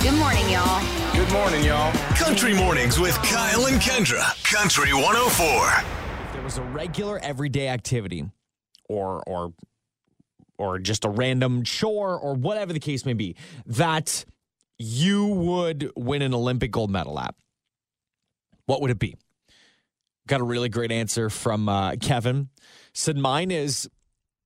Good morning, y'all. Good morning, y'all. Country Mornings with Kyle and Kendra. Country 104. If there was a regular everyday activity or or or just a random chore or whatever the case may be that you would win an Olympic gold medal at, what would it be? Got a really great answer from uh, Kevin. Said mine is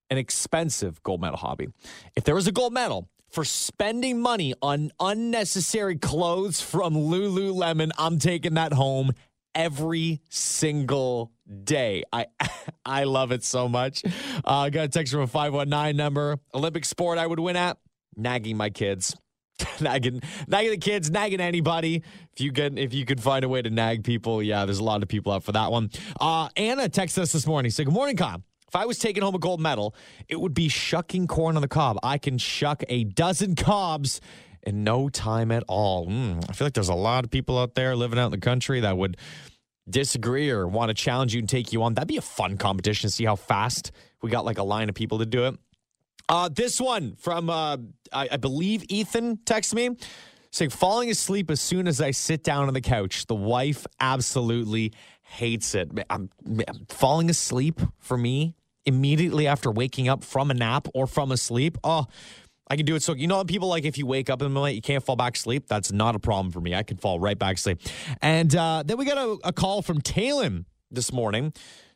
an expensive gold medal hobby. If there was a gold medal for spending money on unnecessary clothes from Lululemon, I'm taking that home every single day. I I love it so much. Uh, I got a text from a 519 number. Olympic sport I would win at nagging my kids. nagging nagging the kids, nagging anybody. If you can if you could find a way to nag people, yeah, there's a lot of people out for that one. Uh, Anna texted us this morning. Said, Good morning, Kyle. If I was taking home a gold medal, it would be shucking corn on the cob. I can shuck a dozen cobs in no time at all. Mm, I feel like there's a lot of people out there living out in the country that would disagree or want to challenge you and take you on. That'd be a fun competition to see how fast we got like a line of people to do it. Uh, this one from, uh, I, I believe Ethan texted me saying, falling asleep as soon as I sit down on the couch. The wife absolutely hates it. I'm, I'm falling asleep for me immediately after waking up from a nap or from a sleep. Oh, I can do it. So, you know, people like if you wake up in the night, you can't fall back asleep. That's not a problem for me. I can fall right back asleep. And uh, then we got a, a call from Talon this morning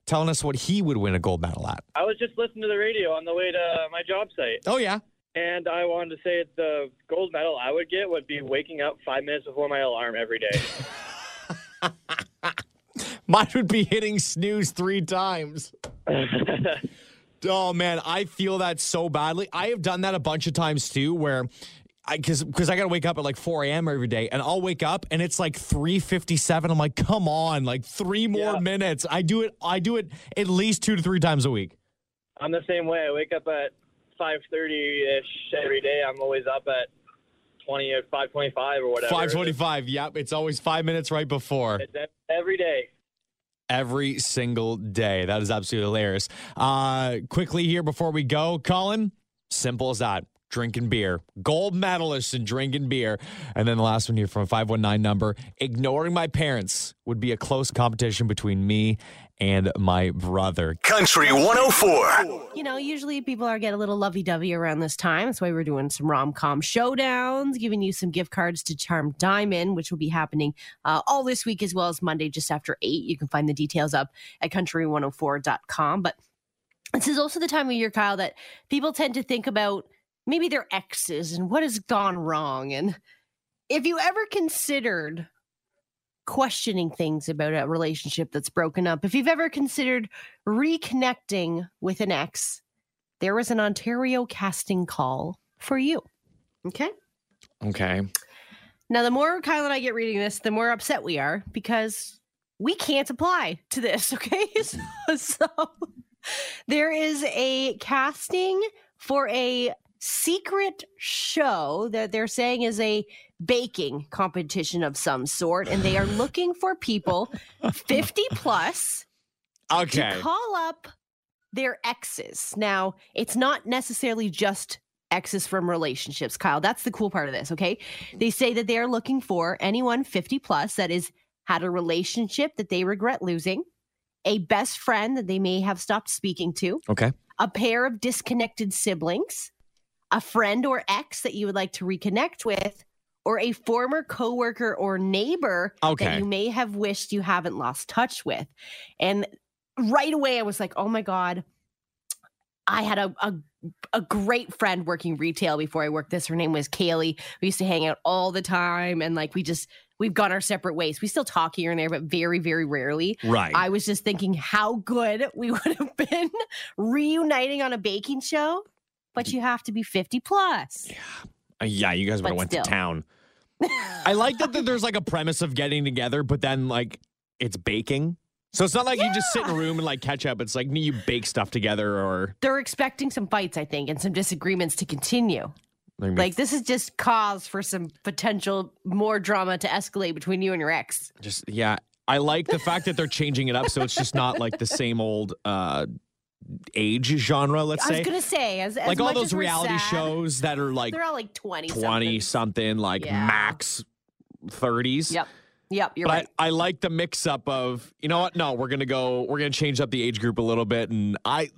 telling us what he would win a gold medal at. I was just listening to the radio on the way to my job site, Oh, yeah. and I wanted to say the gold medal I would get would be waking up five minutes before my alarm every day. Mine would be hitting snooze three times. oh man, I feel that so badly. I have done that a bunch of times too, where I because because I gotta wake up at like 4 a.m. every day, and I'll wake up and it's like 3:57. I'm like, come on, like three more Yeah. minutes. I do it. I do it at least two to three times a week. I'm the same way. I wake up at 5:30 ish every day. I'm always up at 20 or 5:25 or whatever. 5:25. Yep, it's always five minutes right before. It's every day. Every single day. That is absolutely hilarious. Uh, quickly here before we go, Colin, simple as that. Drinking beer, gold medalist in drinking beer. And then the last one here from a 519 number ignoring my parents would be a close competition between me and my brother. Country 104. You know, usually people are get a little lovey dovey around this time. That's why we're doing some rom com showdowns, giving you some gift cards to Charm Diamond, which will be happening uh, all this week as well as Monday just after 8. You can find the details up at country104.com. But this is also the time of year, Kyle, that people tend to think about maybe their exes and what has gone wrong. And if you ever considered questioning things about a relationship that's broken up, if you've ever considered reconnecting with an ex, there is an Ontario casting call for you. Okay. Okay. Now, the more Kyle and I get reading this, the more upset we are because we can't apply to this. Okay. so, so there is a casting for a secret show that they're saying is a baking competition of some sort, and they are looking for people 50 plus Okay. to call up their exes. Now, it's not necessarily just exes from relationships, Kyle. That's the cool part of this, okay? They say that they are looking for anyone 50 plus that is had a relationship that they regret losing, a best friend that they may have stopped speaking to, Okay. a pair of disconnected siblings, a friend or ex that you would like to reconnect with, or a former coworker or neighbor Okay. that you may have wished you haven't lost touch with. And right away I was like, "Oh my god, I had a, a a great friend working retail before I worked this. Her name was Kaylee. We used to hang out all the time and like we just we've gone our separate ways. We still talk here and there, but very, very rarely. Right. I was just thinking how good we would have been reuniting on a baking show, but you have to be 50 plus. Uh, yeah, you guys would have went still. to town. I like that, that there's like a premise of getting together, but then like it's baking. So it's not like you just sit in a room and like catch up. It's like you bake stuff together or They're expecting some fights, I think, and some disagreements to continue. like, Like this is just cause for some potential more drama to escalate between you and your ex. just yeah. I like the fact that they're changing it up so it's just not like the same old uh age genre. Let's say. I was gonna say, as, as like all those reality sad, shows that are like they're all like twenty. 20 something. something, like Yeah. max 30s. Yep. Yep. You're but right. I, I like the mix up of, you know what? No, we're to go, we're to change up the age group a little bit. And I,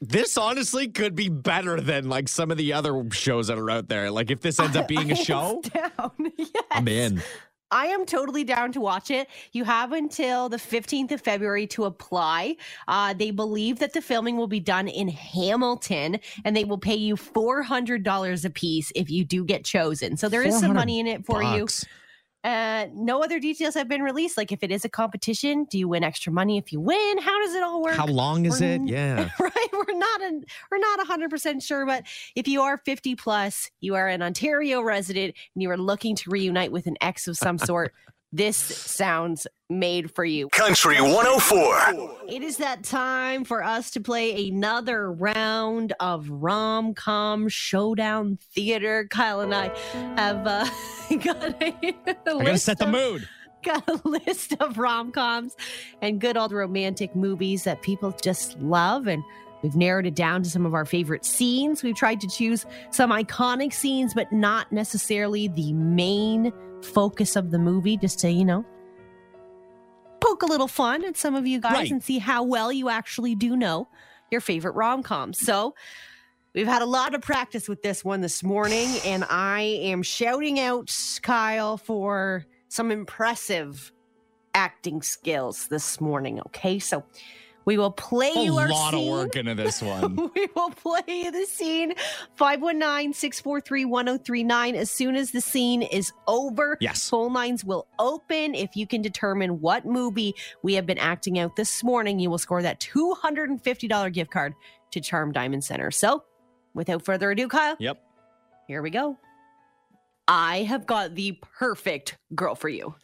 this honestly could be better than like some of the other shows that are out there. Like if this ends up being a show, Down. yes. I'm in. I am totally down to watch it. You have until the 15th of February to apply. Uh, they believe that the filming will be done in Hamilton and they will pay you $400 a piece if you do get chosen. So there is some money in it for you. Uh, no other details have been released. Like if it is a competition, do you win extra money if you win? How does it all work? How long is it? We're- Yeah. right we're not an, we're not 100% sure but if you are 50 plus you are an ontario resident and you are looking to reunite with an ex of some sort this sounds made for you Country 104. it is that time for us to play another round of rom-com showdown theater kyle and i have uh, got a, I got to set the mood. got a list of rom coms and good old romantic movies that people just love. And we've narrowed it down to some of our favorite scenes. We've tried to choose some iconic scenes, but not necessarily the main focus of the movie, just to, you know, poke a little fun at some of you guys Right. and see how well you actually do know your favorite rom coms. So, We've had a lot of practice with this one this morning, and I am shouting out Kyle for some impressive acting skills this morning. Okay, so we will play A you our lot of work into this one. we will play you the scene 519 643 1039 as soon as the scene is over. Yes. Phone lines will open. If you can determine what movie we have been acting out this morning, you will score that $250 gift card to Charm Diamond Center. So, without further ado, Kyle, Yep. here we go. I have got the perfect girl for you.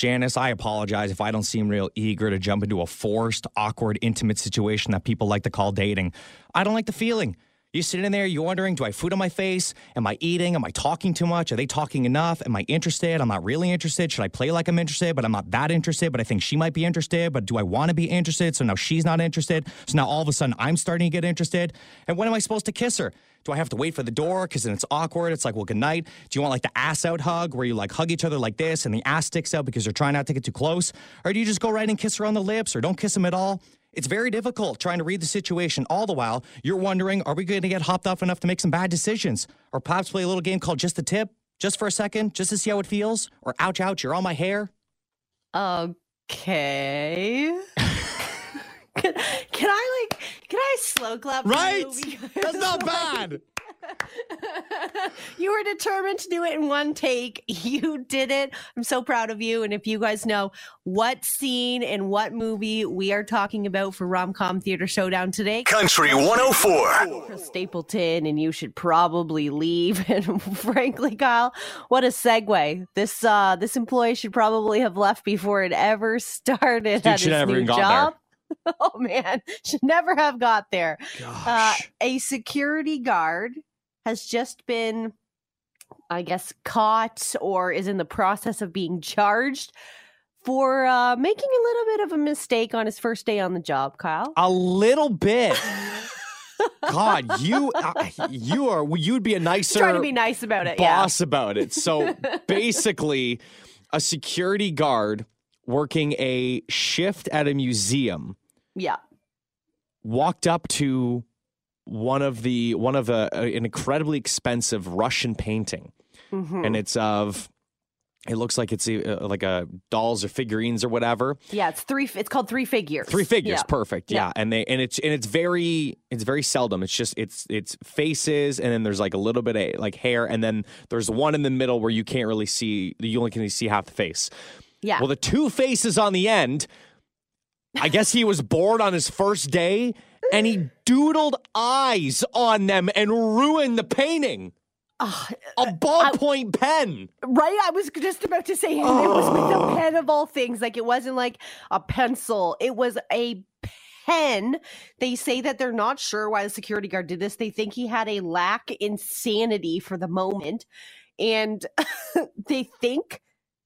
Janice, I apologize if I don't seem real eager to jump into a forced, awkward, intimate situation that people like to call dating. I don't like the feeling. You sitting in there, you're wondering, do I have food on my face? Am I eating? Am I talking too much? Are they talking enough? Am I interested? I'm not really interested. Should I play like I'm interested, but I'm not that interested, but I think she might be interested, but do I want to be interested? So now she's not interested. So now all of a sudden I'm starting to get interested. And when am I supposed to kiss her? Do I have to wait for the door? Because then it's awkward. It's like, well, good night. Do you want like the ass out hug where you like hug each other like this and the ass sticks out because you're trying not to get too close? Or do you just go right and kiss her on the lips or don't kiss him at all? It's very difficult trying to read the situation. All the while, you're wondering, are we going to get hopped off enough to make some bad decisions? Or perhaps play a little game called Just the Tip, just for a second, just to see how it feels? Or ouch, ouch, you're on my hair? Okay. can, can I like can I slow clap? Right? That's not bad. you were determined to do it in one take. You did it. I'm so proud of you. And if you guys know what scene and what movie we are talking about for Rom Com Theater Showdown today, Country 104. Chris Stapleton, and you should probably leave. And frankly, Kyle, what a segue! This uh this employee should probably have left before it ever started Dude at should his never new even got job. oh man, should never have got there. Uh, a security guard has just been, I guess, caught or is in the process of being charged for uh, making a little bit of a mistake on his first day on the job. Kyle. a little bit. God, you uh, you are you'd be a nicer Trying to be nice about it. Yeah. boss about it. So basically, a security guard working a shift at a museum Yeah. walked up to one of the one of a, a- an incredibly expensive Russian painting, Mhm. and it's of. It looks like it's uh, like a dolls or figurines or whatever. Yeah, it's three. It's called three figures. Three figures, Yeah. perfect. Yeah. Yeah. and they and it's and it's very it's very seldom. It's just it's it's faces, and then there's like a little bit of like hair, and then there's one in the middle where you can't really see. You only can see half the face. Yeah. Well, the two faces on the end. I guess he was bored on his first day, and he doodled eyes on them and ruined the painting. Ah, A ballpoint pen. right. I was just about to say it was with a pen of all things. Like it wasn't like a pencil. It was a pen. They say that they're not sure why the security guard did this. They think he had a lack in sanity for the moment, and they think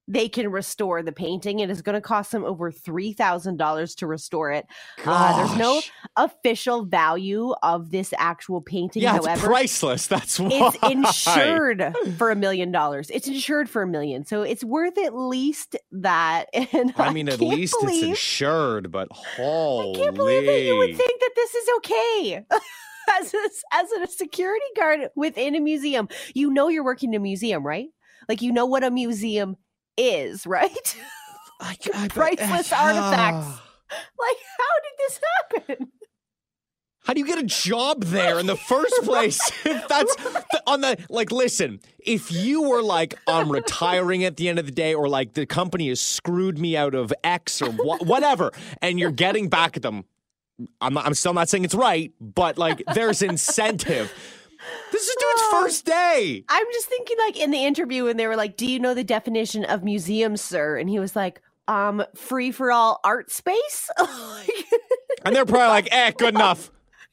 they can restore the painting. It is going to cost them over $3,000 to restore it. Uh, there's no official value of this actual painting. Yeah, it's priceless. That's why. it's insured for a million dollars. It's insured for a million. So it's worth at least that. And I mean, at least it's insured, but holy. I can't believe that you would think that this is okay. As a, as a security guard within a museum, you know you're working in a museum, right? Like you know what a museum is, right? I, I, eh, Priceless ah. artifacts. like how did this happen? How do you get a job there in the first place? if that's the, on the like, listen, if you were like, I'm retiring at the end of the day, or like the company has screwed me out of X or wha- whatever, and you're getting back at them, I'm not, I'm still not saying it's right, but like, there's incentive. This is dude's first day. I'm just thinking like in the interview when they were like, "Do you know the definition of museum, sir?" And he was like, "Um, free for all art space." And they're probably like, eh, good enough.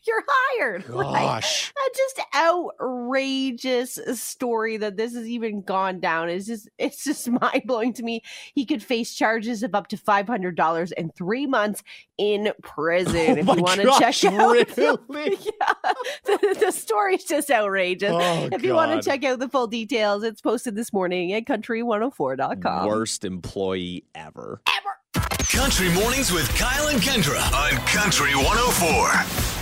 You're hired. Like, Gosh. a just outrageous story that this has even gone down. It's just it's just mind blowing to me. He could face charges of up to five hundred dollars and three months in oh prison. Oh if you want to check out, really? yeah, the, the story's just outrageous. Oh, if you want to check out the full details, it's posted this morning at country104.com. Worst employee ever. ever. Country Mornings with Kyle and Kendra on Country 104.